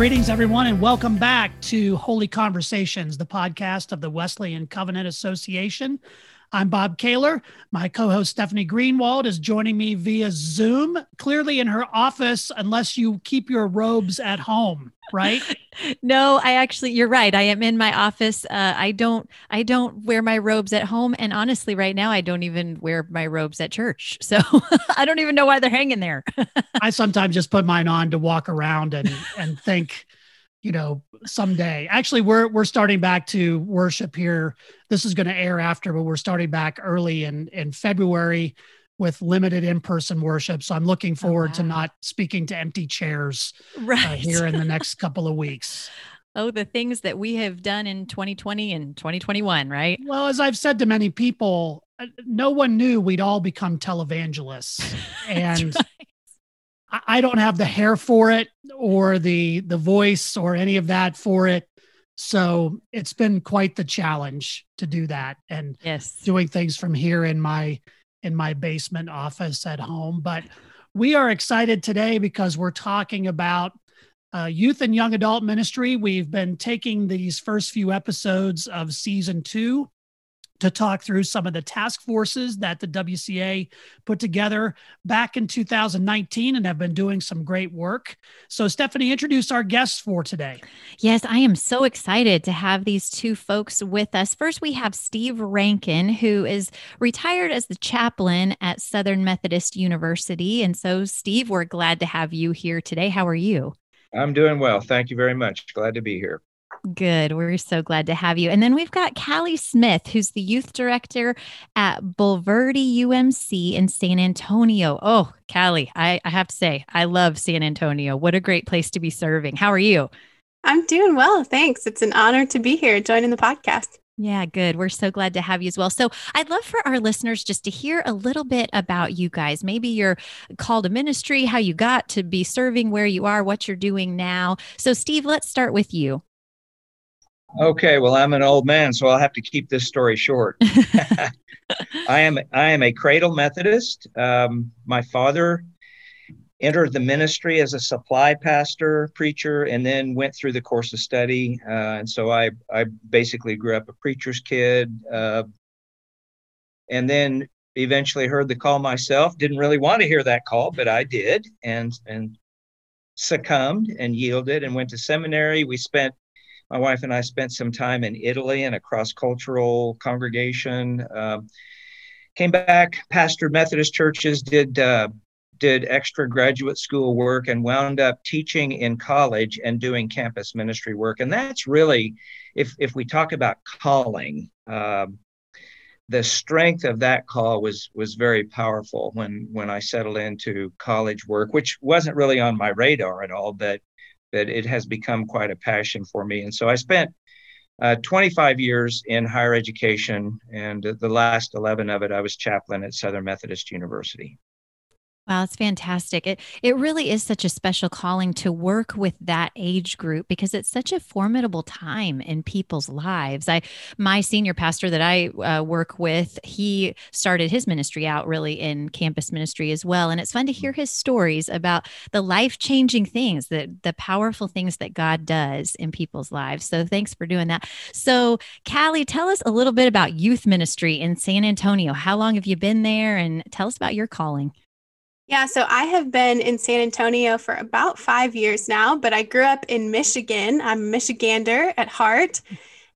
Greetings, everyone, and welcome back to Holy Conversations, the podcast of the Wesleyan Covenant Association. I'm Bob Kaylor. My co host Stephanie Greenwald is joining me via Zoom, clearly in her office, unless you keep your robes at home, right? no, I actually, you're right. I am in my office. Uh, I don't, I don't wear my robes at home. And honestly, right now, I don't even wear my robes at church. So I don't even know why they're hanging there. I sometimes just put mine on to walk around and, and think, you know someday actually we're we're starting back to worship here this is going to air after but we're starting back early in in february with limited in-person worship so i'm looking oh, forward oh, wow. to not speaking to empty chairs uh, right. uh, here in the next couple of weeks oh the things that we have done in 2020 and 2021 right well as i've said to many people uh, no one knew we'd all become televangelists and right. I don't have the hair for it or the the voice or any of that for it. So it's been quite the challenge to do that and yes. doing things from here in my in my basement office at home. But we are excited today because we're talking about uh, youth and young adult ministry. We've been taking these first few episodes of season two to talk through some of the task forces that the WCA put together back in 2019 and have been doing some great work. So, Stephanie, introduce our guests for today. Yes, I am so excited to have these two folks with us. First, we have Steve Rankin, who is retired as the chaplain at Southern Methodist University. And so, Steve, we're glad to have you here today. How are you? I'm doing well. Thank you very much. Glad to be here. Good. We're so glad to have you. And then we've got Callie Smith, who's the youth director at Bulverde UMC in San Antonio. Oh, Callie, I, I have to say, I love San Antonio. What a great place to be serving. How are you? I'm doing well. Thanks. It's an honor to be here joining the podcast. Yeah, good. We're so glad to have you as well. So, I'd love for our listeners just to hear a little bit about you guys. Maybe your call to ministry, how you got to be serving where you are, what you're doing now. So, Steve, let's start with you. Okay, well, I'm an old man, so I'll have to keep this story short. I am I am a cradle Methodist. Um, my father entered the ministry as a supply pastor, preacher, and then went through the course of study. Uh, and so I I basically grew up a preacher's kid, uh, and then eventually heard the call myself. Didn't really want to hear that call, but I did, and and succumbed and yielded and went to seminary. We spent my wife and I spent some time in Italy in a cross cultural congregation. Uh, came back, pastored Methodist churches, did uh, did extra graduate school work, and wound up teaching in college and doing campus ministry work. And that's really, if if we talk about calling, uh, the strength of that call was was very powerful when when I settled into college work, which wasn't really on my radar at all, but that it has become quite a passion for me. And so I spent uh, 25 years in higher education, and the last 11 of it, I was chaplain at Southern Methodist University. Wow, it's fantastic. It it really is such a special calling to work with that age group because it's such a formidable time in people's lives. I my senior pastor that I uh, work with, he started his ministry out really in campus ministry as well, and it's fun to hear his stories about the life changing things that the powerful things that God does in people's lives. So thanks for doing that. So Callie, tell us a little bit about youth ministry in San Antonio. How long have you been there, and tell us about your calling? Yeah, so I have been in San Antonio for about five years now, but I grew up in Michigan. I'm a Michigander at heart.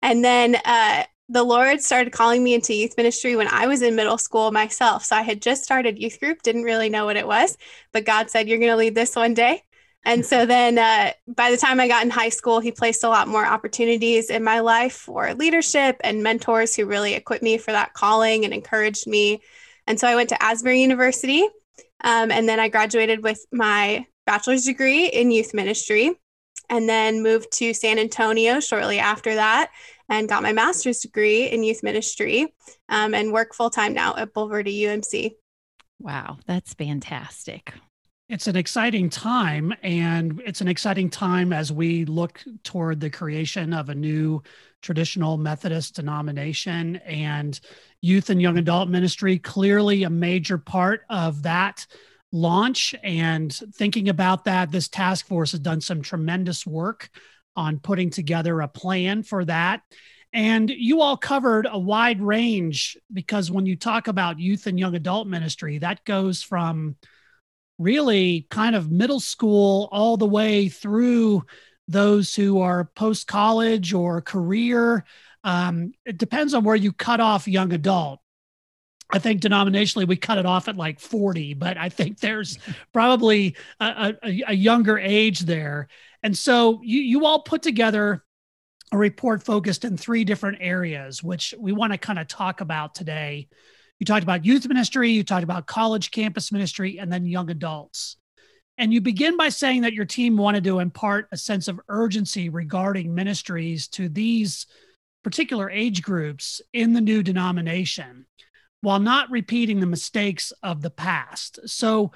And then uh, the Lord started calling me into youth ministry when I was in middle school myself. So I had just started youth group, didn't really know what it was, but God said, You're going to lead this one day. And so then uh, by the time I got in high school, he placed a lot more opportunities in my life for leadership and mentors who really equipped me for that calling and encouraged me. And so I went to Asbury University um, and then I graduated with my bachelor's degree in youth ministry and then moved to San Antonio shortly after that and got my master's degree in youth ministry um, and work full time now at Bulverde UMC. Wow, that's fantastic. It's an exciting time, and it's an exciting time as we look toward the creation of a new traditional Methodist denomination. And youth and young adult ministry, clearly a major part of that launch and thinking about that. This task force has done some tremendous work on putting together a plan for that. And you all covered a wide range because when you talk about youth and young adult ministry, that goes from really kind of middle school all the way through those who are post college or career. Um, it depends on where you cut off young adult. I think denominationally we cut it off at like 40, but I think there's probably a, a, a younger age there. And so you, you all put together a report focused in three different areas, which we want to kind of talk about today. You talked about youth ministry, you talked about college campus ministry, and then young adults. And you begin by saying that your team wanted to impart a sense of urgency regarding ministries to these particular age groups in the new denomination while not repeating the mistakes of the past. So,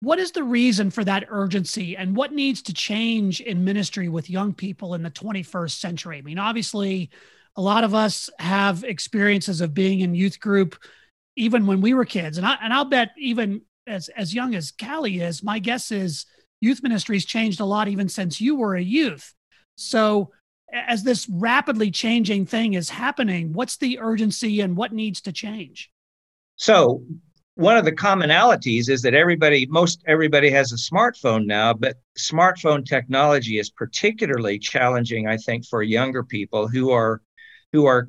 what is the reason for that urgency and what needs to change in ministry with young people in the 21st century? I mean, obviously, a lot of us have experiences of being in youth group even when we were kids. And, I, and I'll bet even as, as young as Callie is, my guess is youth ministries changed a lot even since you were a youth. So, as this rapidly changing thing is happening, what's the urgency and what needs to change? So, one of the commonalities is that everybody, most everybody has a smartphone now, but smartphone technology is particularly challenging, I think, for younger people who are who are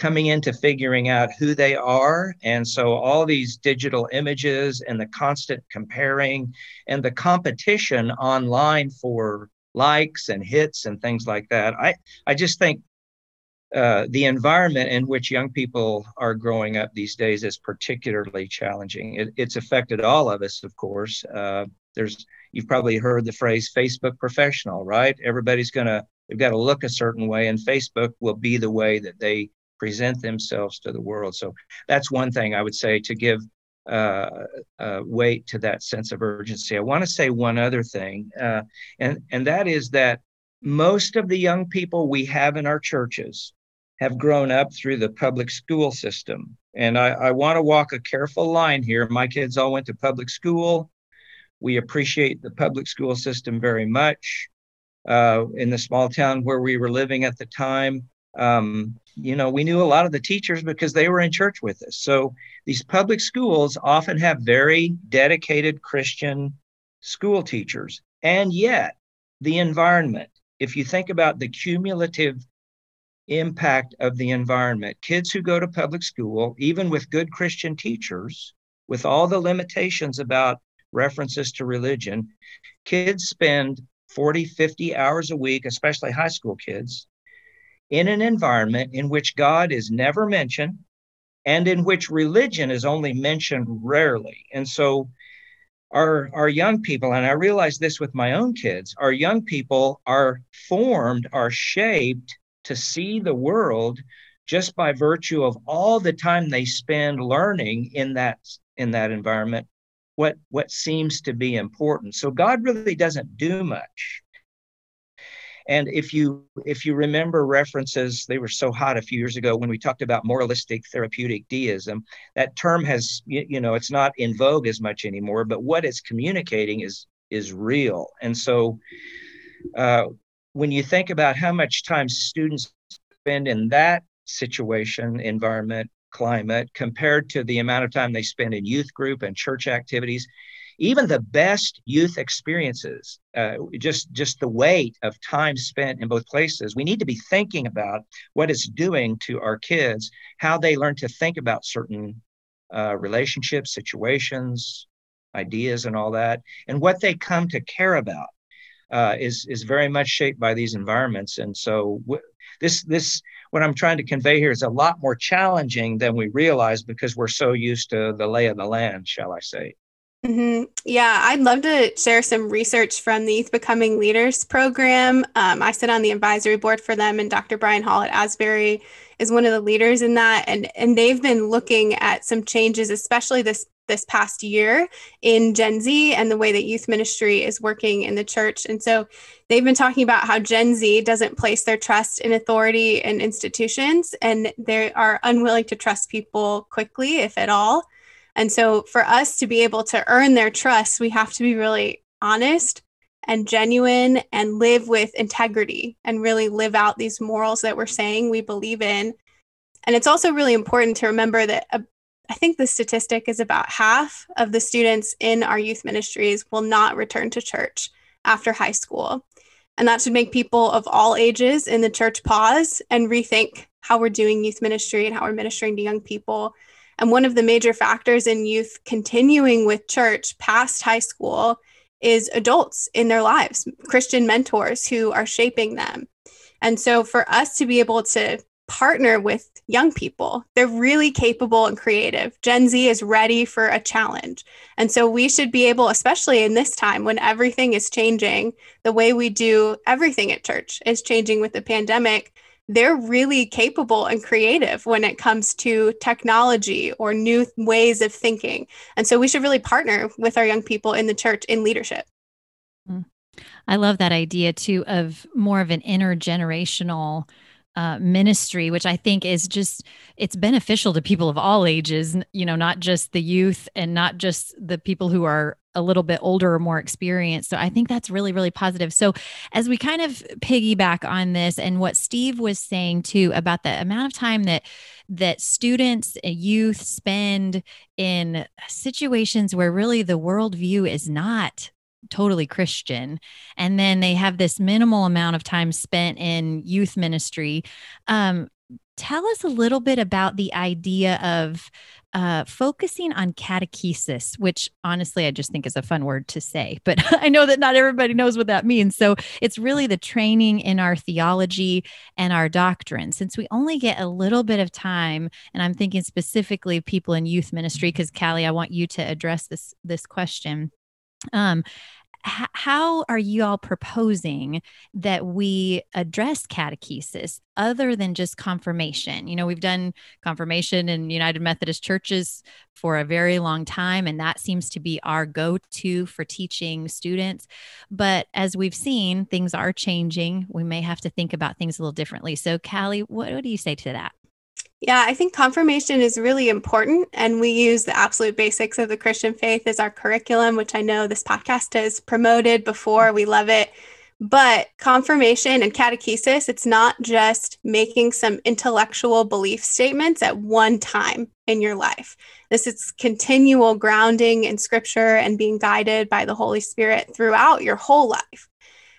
coming into figuring out who they are. And so all these digital images and the constant comparing and the competition online for likes and hits and things like that. I, I just think uh, the environment in which young people are growing up these days is particularly challenging. It, it's affected all of us, of course. Uh, there's you've probably heard the phrase Facebook professional, right? Everybody's gonna they've got to look a certain way, and Facebook will be the way that they present themselves to the world. So that's one thing I would say to give uh, uh, weight to that sense of urgency. I want to say one other thing, uh, and and that is that most of the young people we have in our churches have grown up through the public school system. And I, I want to walk a careful line here. My kids all went to public school. We appreciate the public school system very much. Uh, in the small town where we were living at the time, um, you know, we knew a lot of the teachers because they were in church with us. So these public schools often have very dedicated Christian school teachers. And yet, the environment, if you think about the cumulative impact of the environment, kids who go to public school, even with good Christian teachers, with all the limitations about references to religion, kids spend 40, 50 hours a week, especially high school kids, in an environment in which God is never mentioned and in which religion is only mentioned rarely. And so our, our young people, and I realize this with my own kids, our young people are formed, are shaped to see the world just by virtue of all the time they spend learning in that in that environment what what seems to be important so god really doesn't do much and if you if you remember references, they were so hot a few years ago when we talked about moralistic therapeutic deism. That term has you, you know it's not in vogue as much anymore. But what it's communicating is is real. And so uh, when you think about how much time students spend in that situation, environment, climate, compared to the amount of time they spend in youth group and church activities, even the best youth experiences, uh, just just the weight of time spent in both places, we need to be thinking about what it's doing to our kids, how they learn to think about certain uh, relationships, situations, ideas, and all that, and what they come to care about. Uh, is is very much shaped by these environments, and so w- this this what I'm trying to convey here is a lot more challenging than we realize because we're so used to the lay of the land, shall I say? Mm-hmm. Yeah, I'd love to share some research from the Youth Becoming Leaders program. Um, I sit on the advisory board for them, and Dr. Brian Hall at Asbury is one of the leaders in that. And and they've been looking at some changes, especially this this past year in Gen Z and the way that youth ministry is working in the church. And so they've been talking about how Gen Z doesn't place their trust in authority and institutions, and they are unwilling to trust people quickly, if at all. And so for us to be able to earn their trust, we have to be really honest and genuine and live with integrity and really live out these morals that we're saying we believe in. And it's also really important to remember that uh, I think the statistic is about half of the students in our youth ministries will not return to church after high school. And that should make people of all ages in the church pause and rethink how we're doing youth ministry and how we're ministering to young people. And one of the major factors in youth continuing with church past high school is adults in their lives, Christian mentors who are shaping them. And so for us to be able to partner with young people. They're really capable and creative. Gen Z is ready for a challenge. And so we should be able, especially in this time when everything is changing, the way we do everything at church is changing with the pandemic. They're really capable and creative when it comes to technology or new ways of thinking. And so we should really partner with our young people in the church in leadership. Mm. I love that idea too of more of an intergenerational uh, ministry, which I think is just it's beneficial to people of all ages. You know, not just the youth and not just the people who are a little bit older or more experienced. So I think that's really, really positive. So as we kind of piggyback on this and what Steve was saying too about the amount of time that that students, and youth spend in situations where really the worldview is not totally Christian. And then they have this minimal amount of time spent in youth ministry. Um, tell us a little bit about the idea of uh, focusing on catechesis, which honestly I just think is a fun word to say, but I know that not everybody knows what that means. So it's really the training in our theology and our doctrine. Since we only get a little bit of time, and I'm thinking specifically of people in youth ministry, because Callie, I want you to address this this question. Um, h- how are you all proposing that we address catechesis other than just confirmation? You know, we've done confirmation in United Methodist churches for a very long time, and that seems to be our go to for teaching students. But as we've seen, things are changing. We may have to think about things a little differently. So, Callie, what, what do you say to that? Yeah, I think confirmation is really important. And we use the absolute basics of the Christian faith as our curriculum, which I know this podcast has promoted before. We love it. But confirmation and catechesis, it's not just making some intellectual belief statements at one time in your life. This is continual grounding in scripture and being guided by the Holy Spirit throughout your whole life.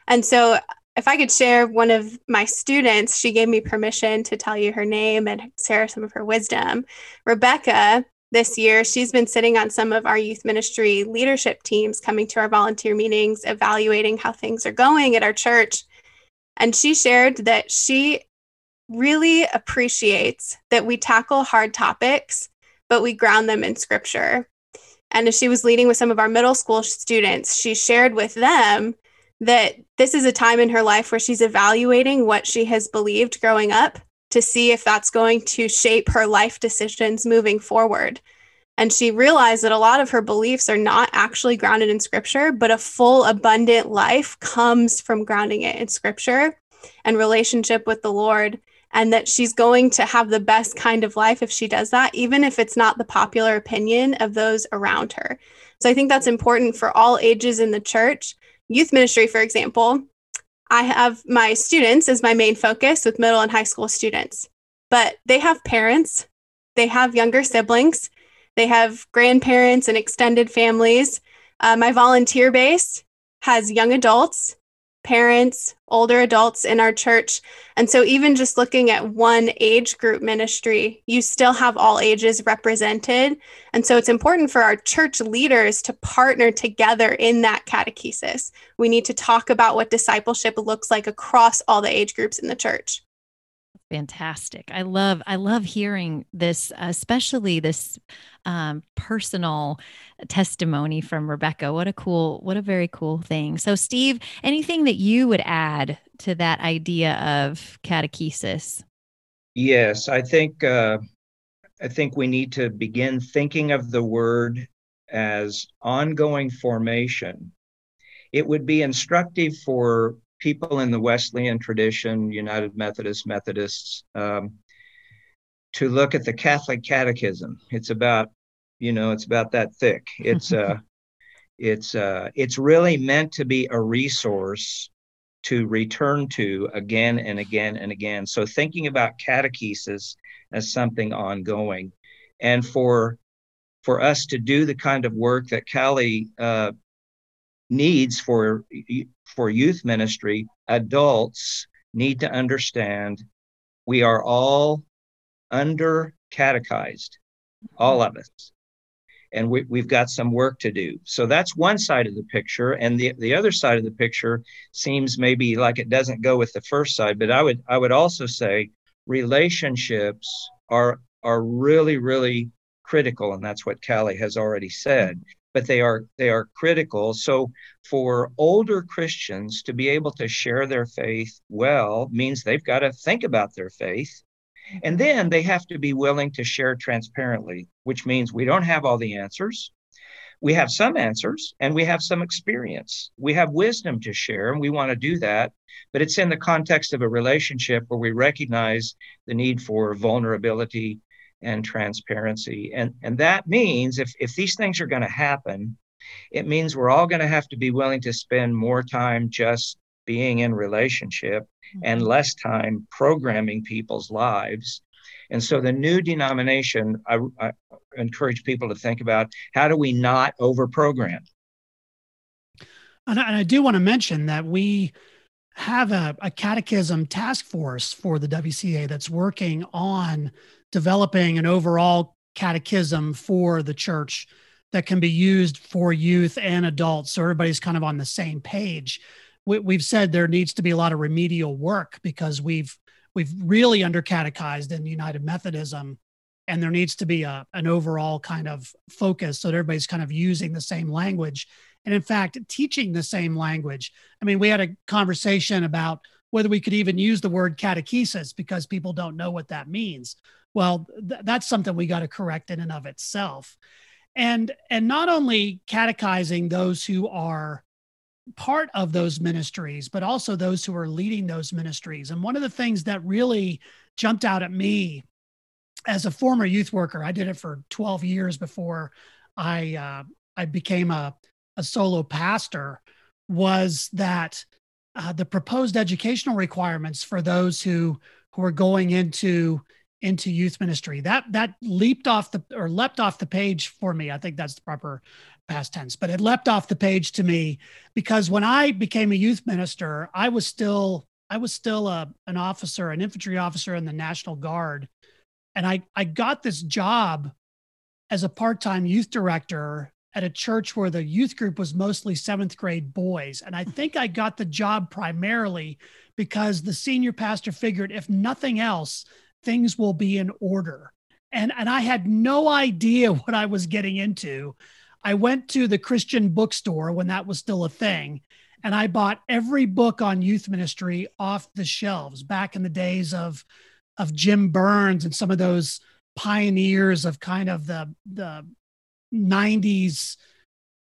And so if I could share one of my students, she gave me permission to tell you her name and share some of her wisdom. Rebecca, this year, she's been sitting on some of our youth ministry leadership teams, coming to our volunteer meetings, evaluating how things are going at our church. And she shared that she really appreciates that we tackle hard topics, but we ground them in scripture. And as she was leading with some of our middle school students, she shared with them that this is a time in her life where she's evaluating what she has believed growing up to see if that's going to shape her life decisions moving forward. And she realized that a lot of her beliefs are not actually grounded in scripture, but a full, abundant life comes from grounding it in scripture and relationship with the Lord. And that she's going to have the best kind of life if she does that, even if it's not the popular opinion of those around her. So I think that's important for all ages in the church youth ministry, for example, I have my students as my main focus with middle and high school students, but they have parents, they have younger siblings, they have grandparents and extended families. Uh, my volunteer base has young adults parents, older adults in our church. And so, even just looking at one age group ministry, you still have all ages represented. And so, it's important for our church leaders to partner together in that catechesis. We need to talk about what discipleship looks like across all the age groups in the church fantastic. I love i love hearing this especially this um, personal testimony from rebecca. What a cool what a very cool thing. So steve anything that you would add to that idea of catechesis? Yes i think uh, i think we need to begin thinking of the word as ongoing formation. It would be instructive for people in the Wesleyan tradition, United Methodist, Methodists, um, to look at the Catholic Catechism. It's about You know, it's about that thick. It's uh, it's uh, it's really meant to be a resource to return to again and again and again. So thinking about catechesis as something ongoing, and for for us to do the kind of work that Callie uh, needs for for youth ministry, adults need to understand we are all under catechized, all of us. And we, we've got some work to do. So that's one side of the picture. And the, the other side of the picture seems maybe like it doesn't go with the first side. But I would I would also say relationships are are really, really critical. And that's what Callie has already said but they are they are critical. So for older christians to be able to share their faith well means they've got to think about their faith. And then they have to be willing to share transparently which means we don't have all the answers. We have some answers and we have some experience. We have wisdom to share and we want to do that but it's in the context of a relationship where we recognize the need for vulnerability and transparency. And, and that means if, if these things are going to happen, it means we're all going to have to be willing to spend more time just being in relationship mm-hmm. and less time programming people's lives. And so the new denomination, I, I encourage people to think about how do we not over program? And I, and I do want to mention that we have a, a catechism task force for the WCA that's working on developing an overall catechism for the church that can be used for youth and adults. So everybody's kind of on the same page. We, have said there needs to be a lot of remedial work because we've we've really under catechized in united methodism and there needs to be a, an overall kind of focus so that everybody's kind of using the same language. And in fact teaching the same language. I mean we had a conversation about whether we could even use the word catechesis because people don't know what that means. Well th- that's something we got to correct in and of itself. And and not only catechizing those who are part of those ministries but also those who are leading those ministries. And one of the things that really jumped out at me as a former youth worker i did it for 12 years before i uh, i became a, a solo pastor was that uh, the proposed educational requirements for those who who are going into into youth ministry. That that leaped off the or leapt off the page for me. I think that's the proper past tense, but it leapt off the page to me because when I became a youth minister, I was still I was still a, an officer, an infantry officer in the National Guard, and I I got this job as a part-time youth director at a church where the youth group was mostly seventh grade boys. And I think I got the job primarily because the senior pastor figured, if nothing else, things will be in order. And, and I had no idea what I was getting into. I went to the Christian bookstore when that was still a thing, and I bought every book on youth ministry off the shelves back in the days of, of Jim Burns and some of those pioneers of kind of the, the 90s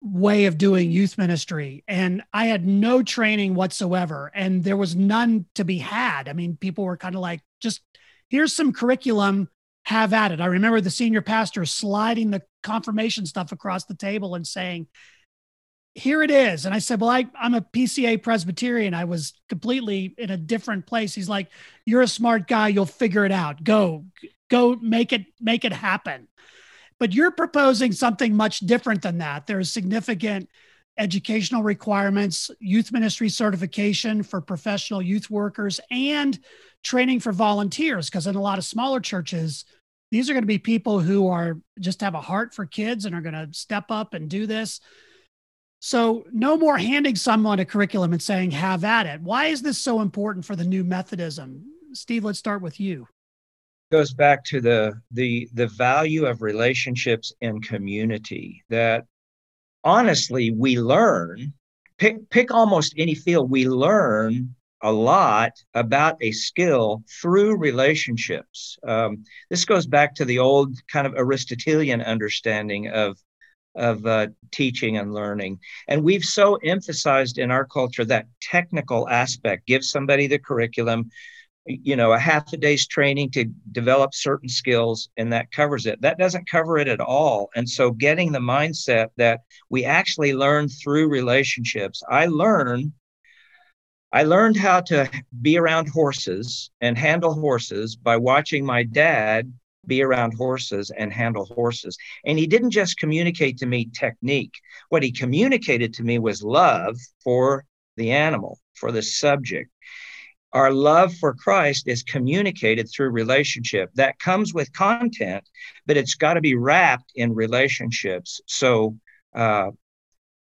way of doing youth ministry and i had no training whatsoever and there was none to be had. I mean people were kind of like just here's some curriculum have at it. I remember the senior pastor sliding the confirmation stuff across the table and saying here it is. And i said well I, i'm a pca presbyterian. I was completely in a different place. He's like you're a smart guy. You'll figure it out. Go go make it make it happen but you're proposing something much different than that. There's significant educational requirements youth ministry certification for professional youth workers and training for volunteers because in a lot of smaller churches these are going to be people who are just have a heart for kids and are going to step up and do this. So no more handing someone a curriculum and saying have at it. Why is this so important for the new methodism? Steve let's start with you goes back to the the the value of relationships and community that honestly we learn pick pick almost any field we learn a lot about a skill through relationships. Um, this goes back to the old kind of Aristotelian understanding of of uh, teaching and learning. And we've so emphasized in our culture that technical aspect. Give somebody the curriculum, you know a half a day's training to develop certain skills and that covers it. That doesn't cover it at all. And so getting the mindset that we actually learn through relationships. I learn i learned how to be around horses and handle horses by watching my dad be around horses and handle horses. And he didn't just communicate to me technique. What he communicated to me was love for the animal for the subject our love for Christ is communicated through relationship. That comes with content, but it's got to be wrapped in relationships. So, uh,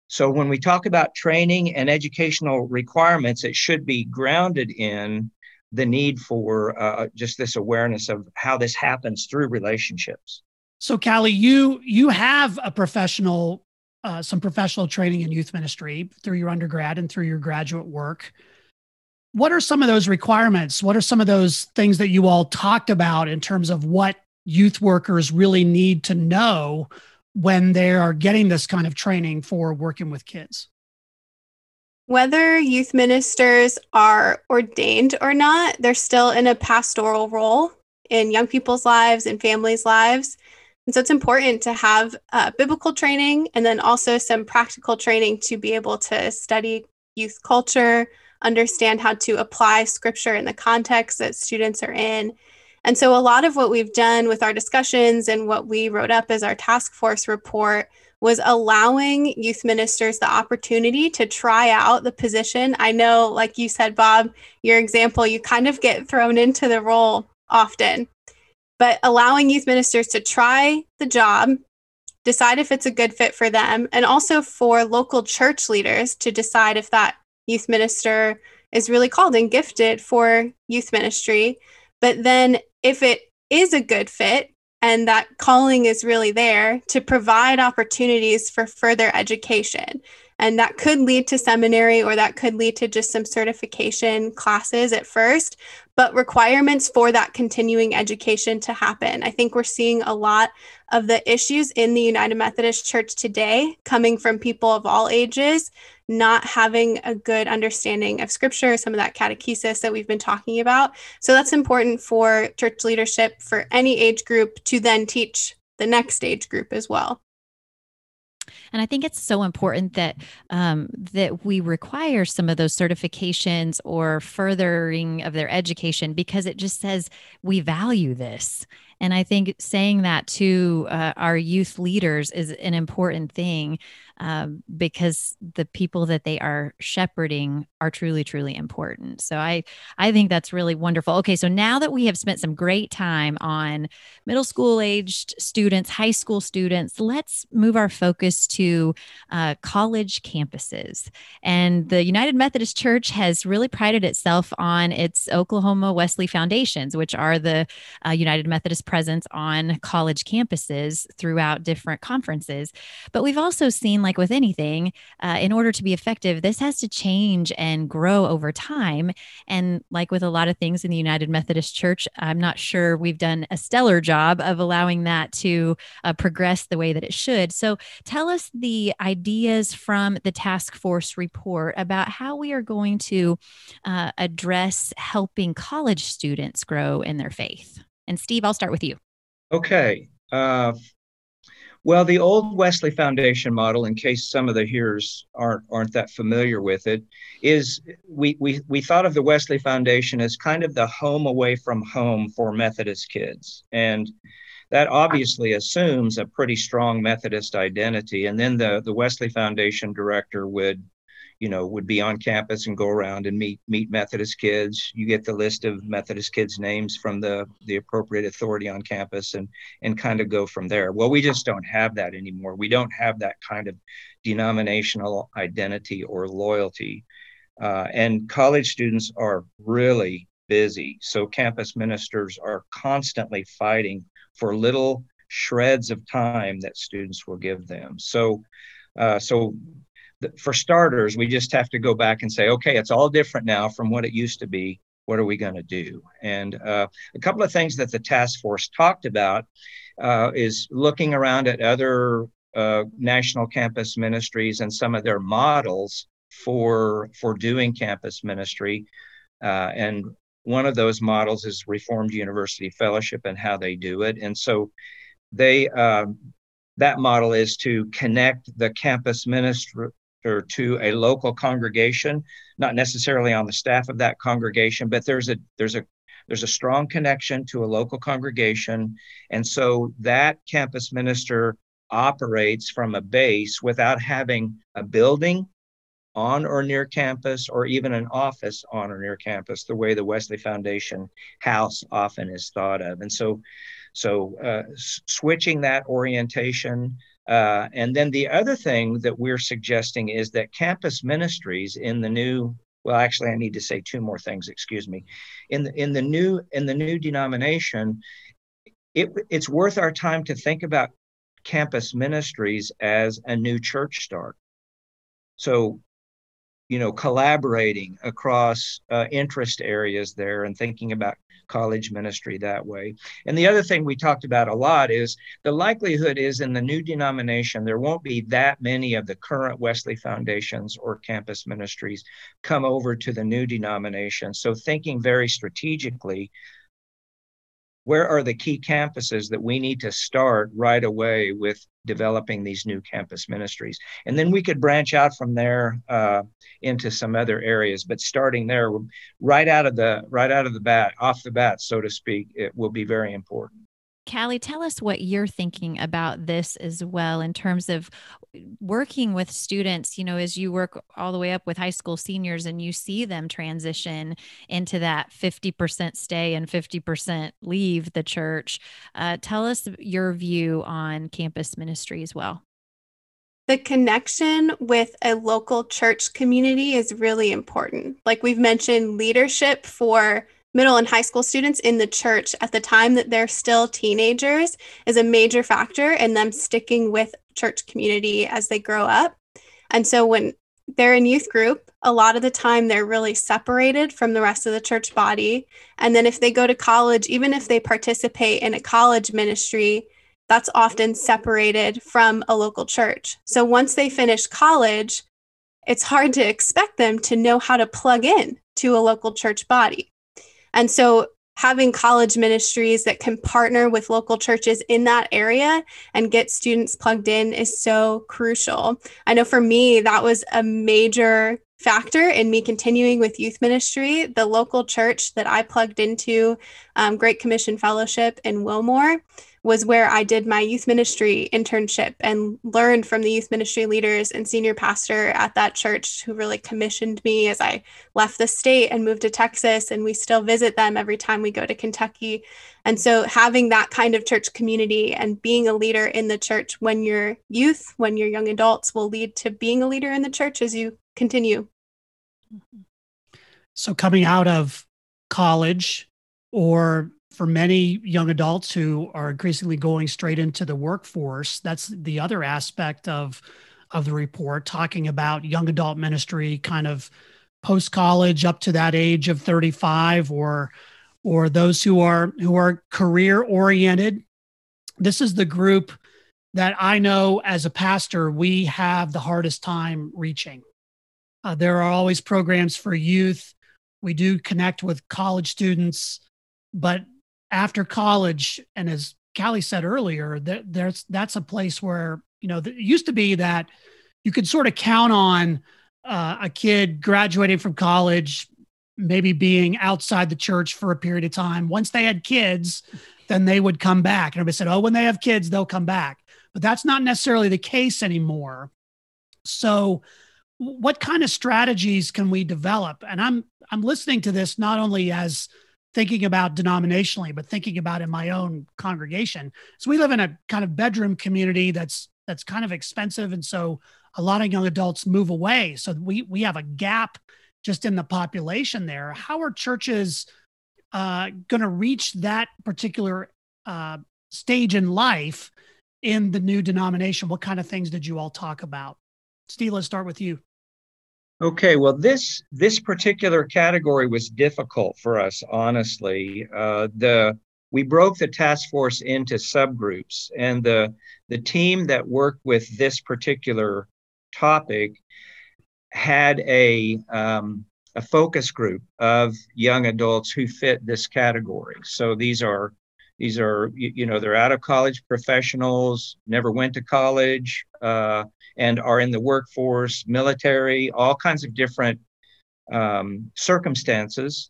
so when we talk about training and educational requirements, it should be grounded in the need for uh, just this awareness of how this happens through relationships. So, Callie, you you have a professional, uh, some professional training in youth ministry through your undergrad and through your graduate work what are some of those requirements? What are some of those things that you all talked about in terms of what youth workers really need to know when they are getting this kind of training for working with kids? Whether youth ministers are ordained or not, they're still in a pastoral role in young people's lives and families' lives. And so it's important to have uh, biblical training and then also some practical training to be able to study youth culture, understand how to apply scripture in the context that students are in. And so, a lot of what we've done with our discussions and what we wrote up as our task force report was allowing youth ministers the opportunity to try out the position. I know, like you said, Bob, your example, you kind of get thrown into the role often, but allowing youth ministers to try the job, decide if it's a good fit for them, and also for local church leaders to decide if that youth minister is really called and gifted for youth ministry. But then, if it is a good fit and that calling is really there to provide opportunities for further education, and that could lead to seminary or that could lead to just some certification classes at first, but requirements for that continuing education to happen. I think we're seeing a lot of the issues in the United Methodist Church today coming from people of all ages not having a good understanding of scripture, some of that catechesis that we've been talking about. So that's important for church leadership for any age group to then teach the next age group as well. And I think it's so important that um, that we require some of those certifications or furthering of their education because it just says we value this. And I think saying that to uh, our youth leaders is an important thing um, because the people that they are shepherding are truly, truly important. So I, I think that's really wonderful. Okay, so now that we have spent some great time on middle school aged students, high school students, let's move our focus to uh, college campuses. And the United Methodist Church has really prided itself on its Oklahoma Wesley Foundations, which are the uh, United Methodist presence on college campuses throughout different conferences. But we've also seen, like with anything, uh, in order to be effective, this has to change and grow over time. And like with a lot of things in the United Methodist Church, I'm not sure we've done a stellar job of allowing that to uh, progress the way that it should. So tell us the ideas from the task force report about how we are going to uh, address helping college students grow in their faith. And Steve, I'll start with you. Okay. Uh, well, the old Wesley Foundation model, in case some of the hearers aren't aren't that familiar with it, is we we we thought of the Wesley Foundation as kind of the home away from home for Methodist kids, and that obviously assumes a pretty strong Methodist identity. And then the the Wesley Foundation director would you know, would be on campus and go around and meet meet Methodist kids. You get the list of Methodist kids' names from the the appropriate authority on campus, and and kind of go from there. Well, we just don't have that anymore. We don't have that kind of denominational identity or loyalty, uh, and college students are really busy. So campus ministers are constantly fighting for little shreds of time that students will give them. So. Uh, so for starters, we just have to go back and say, okay, it's all different now from what it used to be. What are we going to do? And uh, a couple of things that the task force talked about uh, is looking around at other uh, national campus ministries and some of their models for for doing campus ministry. Uh, and one of those models is Reformed University Fellowship and how they do it. And so they uh, that model is to connect the campus minister to a local congregation, not necessarily on the staff of that congregation, but there's a there's a there's a strong connection to a local congregation, and so that campus minister operates from a base without having a building on or near campus or even an office on or near campus the way the wesley foundation house often is thought of. And so so uh, s- switching that orientation uh, and then the other thing that we're suggesting is that campus ministries in the new well actually i need to say two more things excuse me. In the in the new in the new denomination it, it's worth our time to think about campus ministries as a new church start. So you know, collaborating across uh, interest areas there and thinking about college ministry that way. And the other thing we talked about a lot is the likelihood is in the new denomination, there won't be that many of the current Wesley foundations or campus ministries come over to the new denomination. So thinking very strategically where are the key campuses that we need to start right away with developing these new campus ministries? And then we could branch out from there uh, into some other areas but starting there right out of the right out of the bat off the bat so to speak it will be very important Callie, tell us what you're thinking about this as well in terms of working with students, you know, as you work all the way up with high school seniors and you see them transition into that 50% stay and 50% leave the church. Uh, tell us your view on campus ministry as well. The connection with a local church community is really important. Like we've mentioned, leadership for middle and high school students in the church at the time that they're still teenagers is a major factor in them sticking with church community as they grow up. And so when they're in youth group, a lot of the time they're really separated from the rest of the church body. And then if they go to college, even if they participate in a college ministry, that's often separated from a local church. So once they finish college, it's hard to expect them to know how to plug in to a local church body. And so having college ministries that can partner with local churches in that area and get students plugged in is so crucial. I know for me, that was a major factor in me continuing with youth ministry. The local church that I plugged into, um, Great Commission Fellowship in Wilmore, was where I did my youth ministry internship and learned from the youth ministry leaders and senior pastor at that church who really commissioned me as I left the state and moved to Texas. And we still visit them every time we go to Kentucky. And so having that kind of church community and being a leader in the church when you're youth, when you're young adults, will lead to being a leader in the church as you continue. So coming out of college or for many young adults who are increasingly going straight into the workforce, that's the other aspect of of the report, talking about young adult ministry, kind of post college up to that age of 35, or or those who are who are career oriented. This is the group that I know as a pastor we have the hardest time reaching. Uh, there are always programs for youth. We do connect with college students, but after college, and as Callie said earlier, that there's that's a place where you know it used to be that you could sort of count on uh, a kid graduating from college, maybe being outside the church for a period of time. Once they had kids, then they would come back. And everybody said, "Oh, when they have kids, they'll come back." But that's not necessarily the case anymore. So, what kind of strategies can we develop? And I'm I'm listening to this not only as thinking about denominationally, but thinking about in my own congregation. So we live in a kind of bedroom community that's that's kind of expensive, and so a lot of young adults move away. So we we have a gap just in the population there. How are churches uh, going to reach that particular uh, stage in life in the new denomination? What kind of things did you all talk about? Steve, let's start with you. Okay, well, this this particular category was difficult for us, honestly. Uh, the we broke the task force into subgroups, and the the team that worked with this particular topic had a um, a focus group of young adults who fit this category. So these are these are you, know they're out of college professionals, never went to college, uh, and are in the workforce, military, all kinds of different um, circumstances,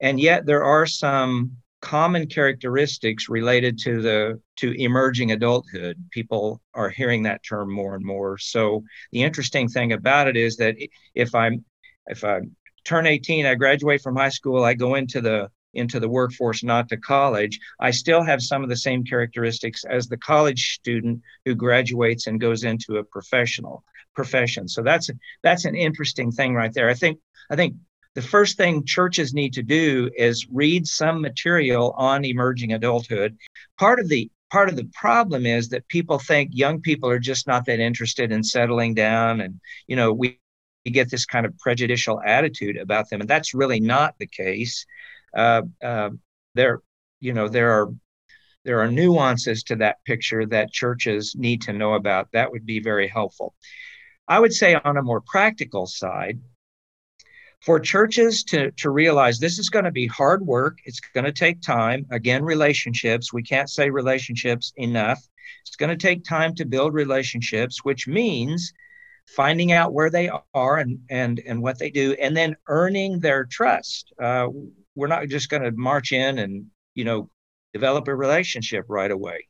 and yet there are some common characteristics related to the to emerging adulthood. People are hearing that term more and more. So the interesting thing about it is that if i'm if i turn 18 i graduate from high school i go into the into the workforce not to college i still have some of the same characteristics as the college student who graduates and goes into a professional profession. So that's that's an interesting thing right there. I think i think the first thing churches need to do is read some material on emerging adulthood. Part of the part of the problem is that people think young people are just not that interested in settling down and you know we, we get this kind of prejudicial attitude about them and that's really not the case uh, uh, there you know there are there are nuances to that picture that churches need to know about that would be very helpful i would say on a more practical side for churches to, to realize this is going to be hard work. It's going to take time. Again, relationships. We can't say relationships enough. It's going to take time to build relationships, which means finding out where they are and, and, and what they do, and then earning their trust. Uh, we're not just going to march in and, you know, develop a relationship right away.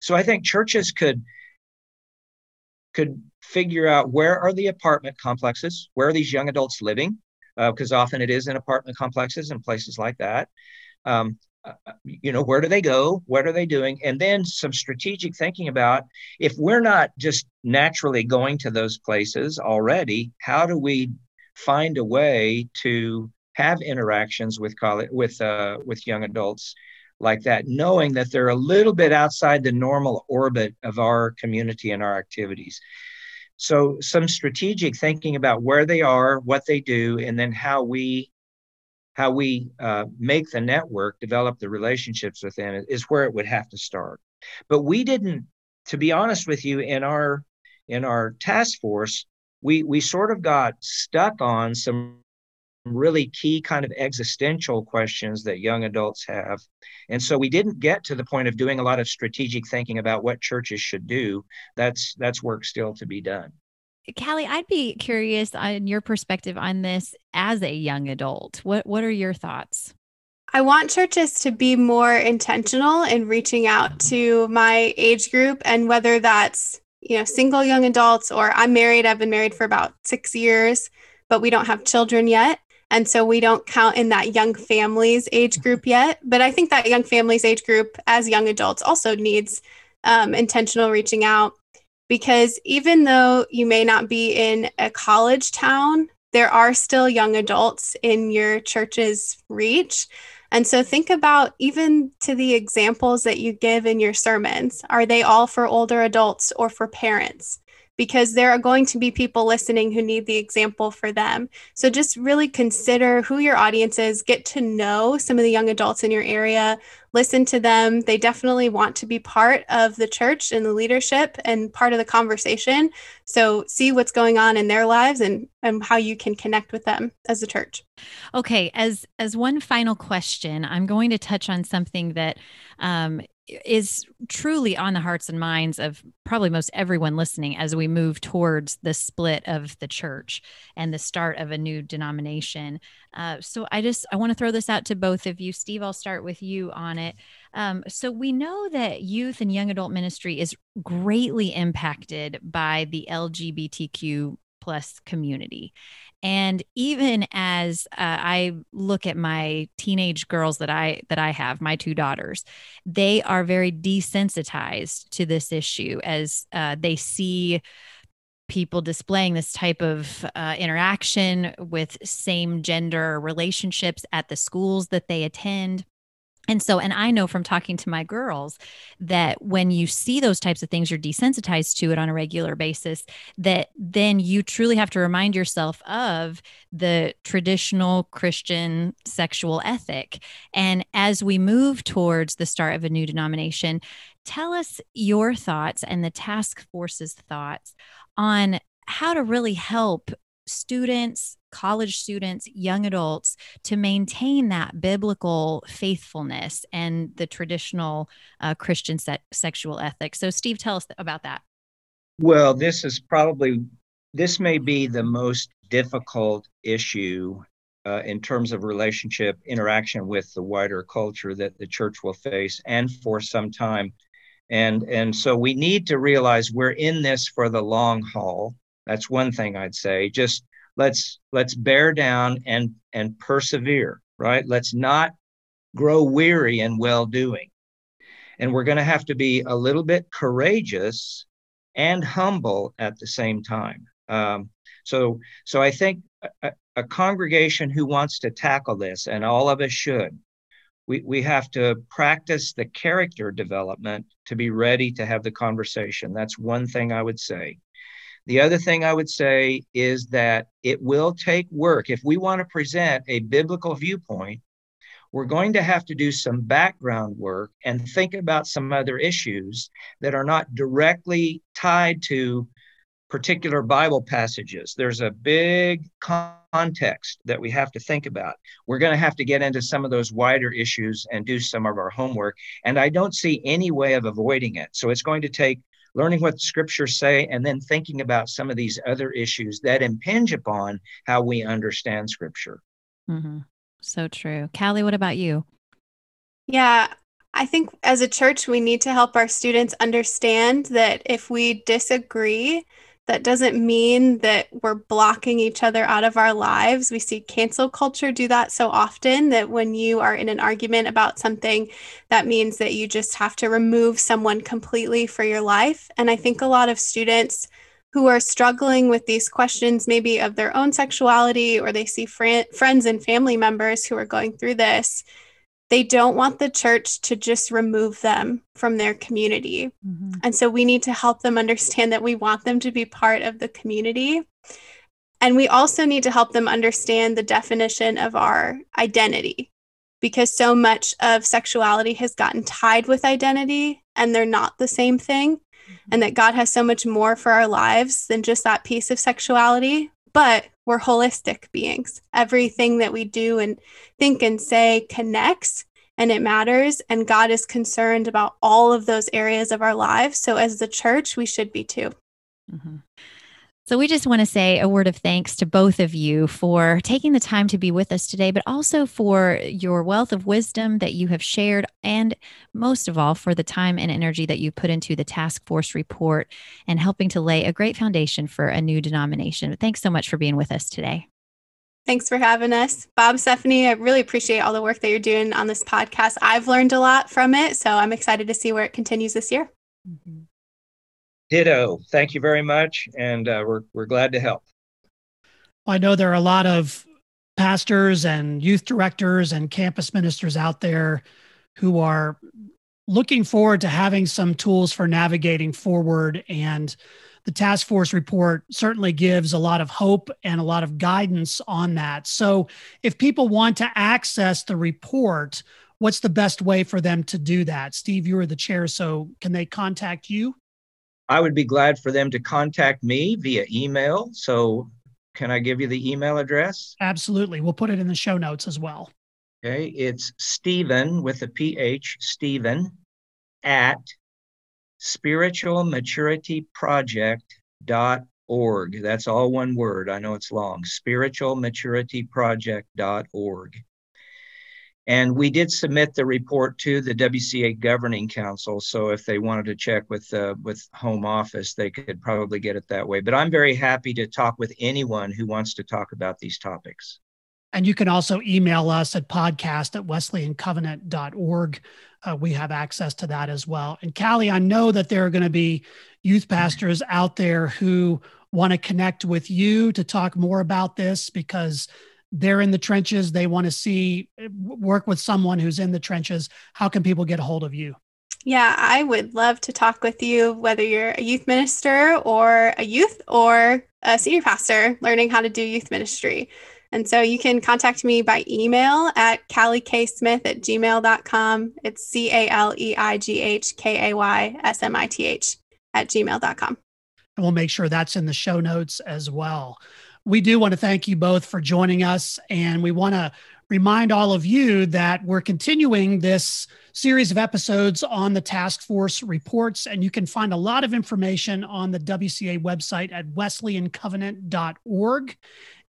So I think churches could could figure out where are the apartment complexes, where are these young adults living, because uh, often it is in apartment complexes and places like that. Um, uh, you know, where do they go? What are they doing? And then some strategic thinking about if we're not just naturally going to those places already, how do we find a way to have interactions with college, with uh, with young adults like that, knowing that they're a little bit outside the normal orbit of our community and our activities. So, some strategic thinking about where they are, what they do, and then how we how we uh, make the network develop the relationships with them is where it would have to start. But we didn't, to be honest with you, in our in our task force, we we sort of got stuck on some really key kind of existential questions that young adults have. And so we didn't get to the point of doing a lot of strategic thinking about what churches should do. That's that's work still to be done. Caleigh, I'd be curious on your perspective on this as a young adult. What what are your thoughts? I want churches to be more intentional in reaching out to my age group and whether that's, you know, single young adults or I'm married, I've been married for about 6 years, but we don't have children yet. And so we don't count in that young families age group yet. But I think that young families age group, as young adults, also needs um, intentional reaching out because even though you may not be in a college town, there are still young adults in your church's reach. And so think about even to the examples that you give in your sermons. Are they all for older adults or for parents? Because there are going to be people listening who need the example for them. So just really consider who your audience is, get to know some of the young adults in your area, listen to them. They definitely want to be part of the church and the leadership and part of the conversation. So see what's going on in their lives and, and how you can connect with them as a church. Okay, as as one final question, I'm going to touch on something that um, is truly on the hearts and minds of probably most everyone listening as we move towards the split of the church and the start of a new denomination. Uh, so I just I want to throw this out to both of you. Steve, I'll start with you on it. Um, so we know that youth and young adult ministry is greatly impacted by the LGBTQ plus community. And even as uh, I look at my teenage girls that I that I have, my two daughters, they are very desensitized to this issue as uh, they see people displaying this type of uh, interaction with same gender relationships at the schools that they attend and so, and I know from talking to my girls that when you see those types of things, you're desensitized to it on a regular basis, that then you truly have to remind yourself of the traditional Christian sexual ethic. And as we move towards the start of a new denomination, tell us your thoughts and the task force's thoughts on how to really help students, college students, young adults to maintain that biblical faithfulness and the traditional uh, Christian se- sexual ethics? So, Steve, tell us about that. Well, this is probably this may be the most difficult issue uh, in terms of relationship interaction with the wider culture that the church will face and for some time and and so we need to realize we're in this for the long haul that's one thing i'd say just let's let's bear down and and persevere right let's not grow weary in well doing and we're going to have to be a little bit courageous and humble at the same time um, so so i think a, a congregation who wants to tackle this and all of us should we, we have to practice the character development to be ready to have the conversation. That's one thing I would say. The other thing I would say is that it will take work. If we want to present a biblical viewpoint, we're going to have to do some background work and think about some other issues that are not directly tied to particular Bible passages. There's a big context that we have to think about. We're going to have to get into some of those wider issues and do some of our homework. And I don't see any way of avoiding it. So it's going to take learning what the scriptures say and then thinking about some of these other issues that impinge upon how we understand scripture. Mm-hmm. So true. Caleigh, what about you? Yeah, I think as a church, we need to help our students understand that if we disagree, that doesn't mean that we're blocking each other out of our lives. We see cancel culture do that so often that when you are in an argument about something, that means that you just have to remove someone completely for your life. And I think a lot of students who are struggling with these questions, maybe of their own sexuality, or they see fr- friends and family members who are going through this, they don't want the church to just remove them from their community. Mm-hmm. And so we need to help them understand that we want them to be part of the community. And we also need to help them understand the definition of our identity because so much of sexuality has gotten tied with identity and they're not the same thing. Mm-hmm. And that God has so much more for our lives than just that piece of sexuality. But we're holistic beings. Everything that we do and think and say connects and it matters. And God is concerned about all of those areas of our lives. So, as the church, we should be too. Mm-hmm. So, we just want to say a word of thanks to both of you for taking the time to be with us today, but also for your wealth of wisdom that you have shared, and most of all, for the time and energy that you put into the task force report and helping to lay a great foundation for a new denomination. Thanks so much for being with us today. Thanks for having us. Bob, Stephanie, I really appreciate all the work that you're doing on this podcast. I've learned a lot from it, so I'm excited to see where it continues this year. Mm-hmm. Ditto. Thank you very much, and uh, we're we're glad to help. I know there are a lot of pastors and youth directors and campus ministers out there who are looking forward to having some tools for navigating forward and the task force report certainly gives a lot of hope and a lot of guidance on that. So, if people want to access the report, what's the best way for them to do that? Steve, you are the chair, so can they contact you? I would be glad for them to contact me via email. So, can I give you the email address? Absolutely. We'll put it in the show notes as well. Okay. It's Stephen with a PH, Stephen at spiritualmaturityproject.org. That's all one word. I know it's long. Spiritualmaturityproject.org. And we did submit the report to the WCA Governing Council. So if they wanted to check with uh, with Home Office, they could probably get it that way. But I'm very happy to talk with anyone who wants to talk about these topics. And you can also email us at podcast at wesleyancovenant.org. Uh, we have access to that as well. And Caleigh, I know that there are going to be youth pastors out there who want to connect with you to talk more about this because they're in the trenches. They want to see work with someone who's in the trenches. How can people get a hold of you? Yeah, I would love to talk with you, whether you're a youth minister or a youth or a senior pastor learning how to do youth ministry. And so you can contact me by email at caleighkaysmith at gmail.com. It's C A L E I G H K A Y S M I T H at gmail.com. And we'll make sure that's in the show notes as well. We do want to thank you both for joining us. And we want to remind all of you that we're continuing this series of episodes on the task force reports. And you can find a lot of information on the WCA website at wesleyancovenant.org.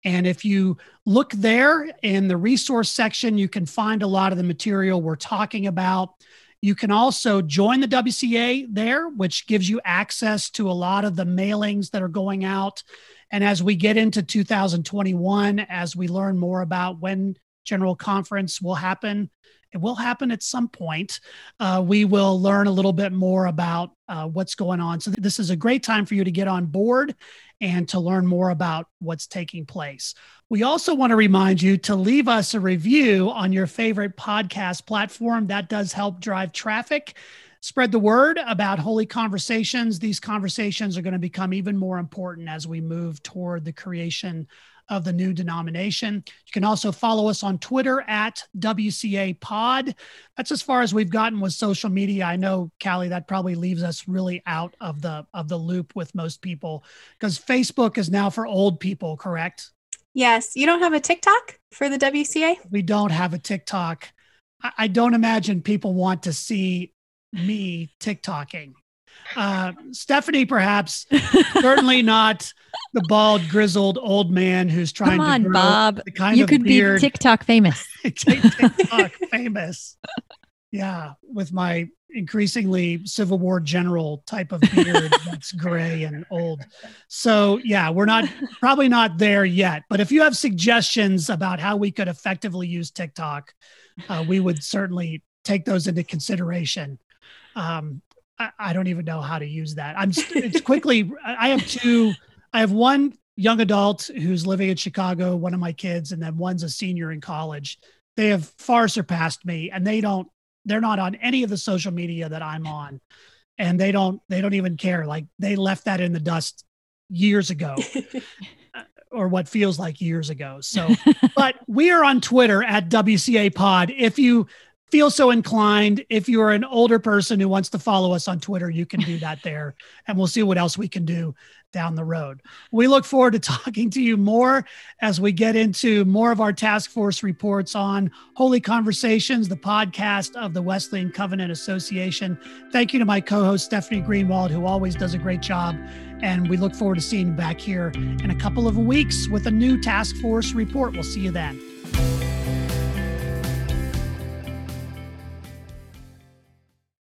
And if you look there in the resource section, you can find a lot of the material we're talking about. You can also join the WCA there, which gives you access to a lot of the mailings that are going out. And as we get into 2021, as we learn more about when General Conference will happen, it will happen at some point. Uh, we will learn a little bit more about uh, what's going on. So, this is a great time for you to get on board and to learn more about what's taking place. We also want to remind you to leave us a review on your favorite podcast platform. That does help drive traffic. Spread the word about holy conversations. These conversations are going to become even more important as we move toward the creation of the new denomination. You can also follow us on Twitter at WCA Pod. That's as far as we've gotten with social media. I know, Caleigh, that probably leaves us really out of the of the loop with most people because Facebook is now for old people, correct? Yes. You don't have a TikTok for the WCA? We don't have a TikTok. I don't imagine people want to see me TikToking. Uh, Stephanie, perhaps, certainly not the bald, grizzled old man who's trying Come on, to grow Bob. the kind you of could beard. be TikTok famous. TikTok famous. Yeah, with my increasingly Civil War general type of beard that's gray and old. So, yeah, we're not probably not there yet. But if you have suggestions about how we could effectively use TikTok, uh, we would certainly take those into consideration. Um, I, I don't even know how to use that. I'm it's quickly. I have two. I have one young adult who's living in Chicago, one of my kids, and then one's a senior in college. They have far surpassed me, and they don't. They're not on any of the social media that I'm on, and they don't. They don't even care. Like they left that in the dust years ago. or what feels like years ago. So, but we are on Twitter at WCA Pod. If you feel so inclined, if you're an older person who wants to follow us on Twitter, you can do that there, and we'll see what else we can do down the road. We look forward to talking to you more as we get into more of our task force reports on Holy Conversations, the podcast of the Wesleyan Covenant Association. Thank you to my co host, Stephanie Greenwald, who always does a great job. And we look forward to seeing you back here in a couple of weeks with a new task force report. We'll see you then.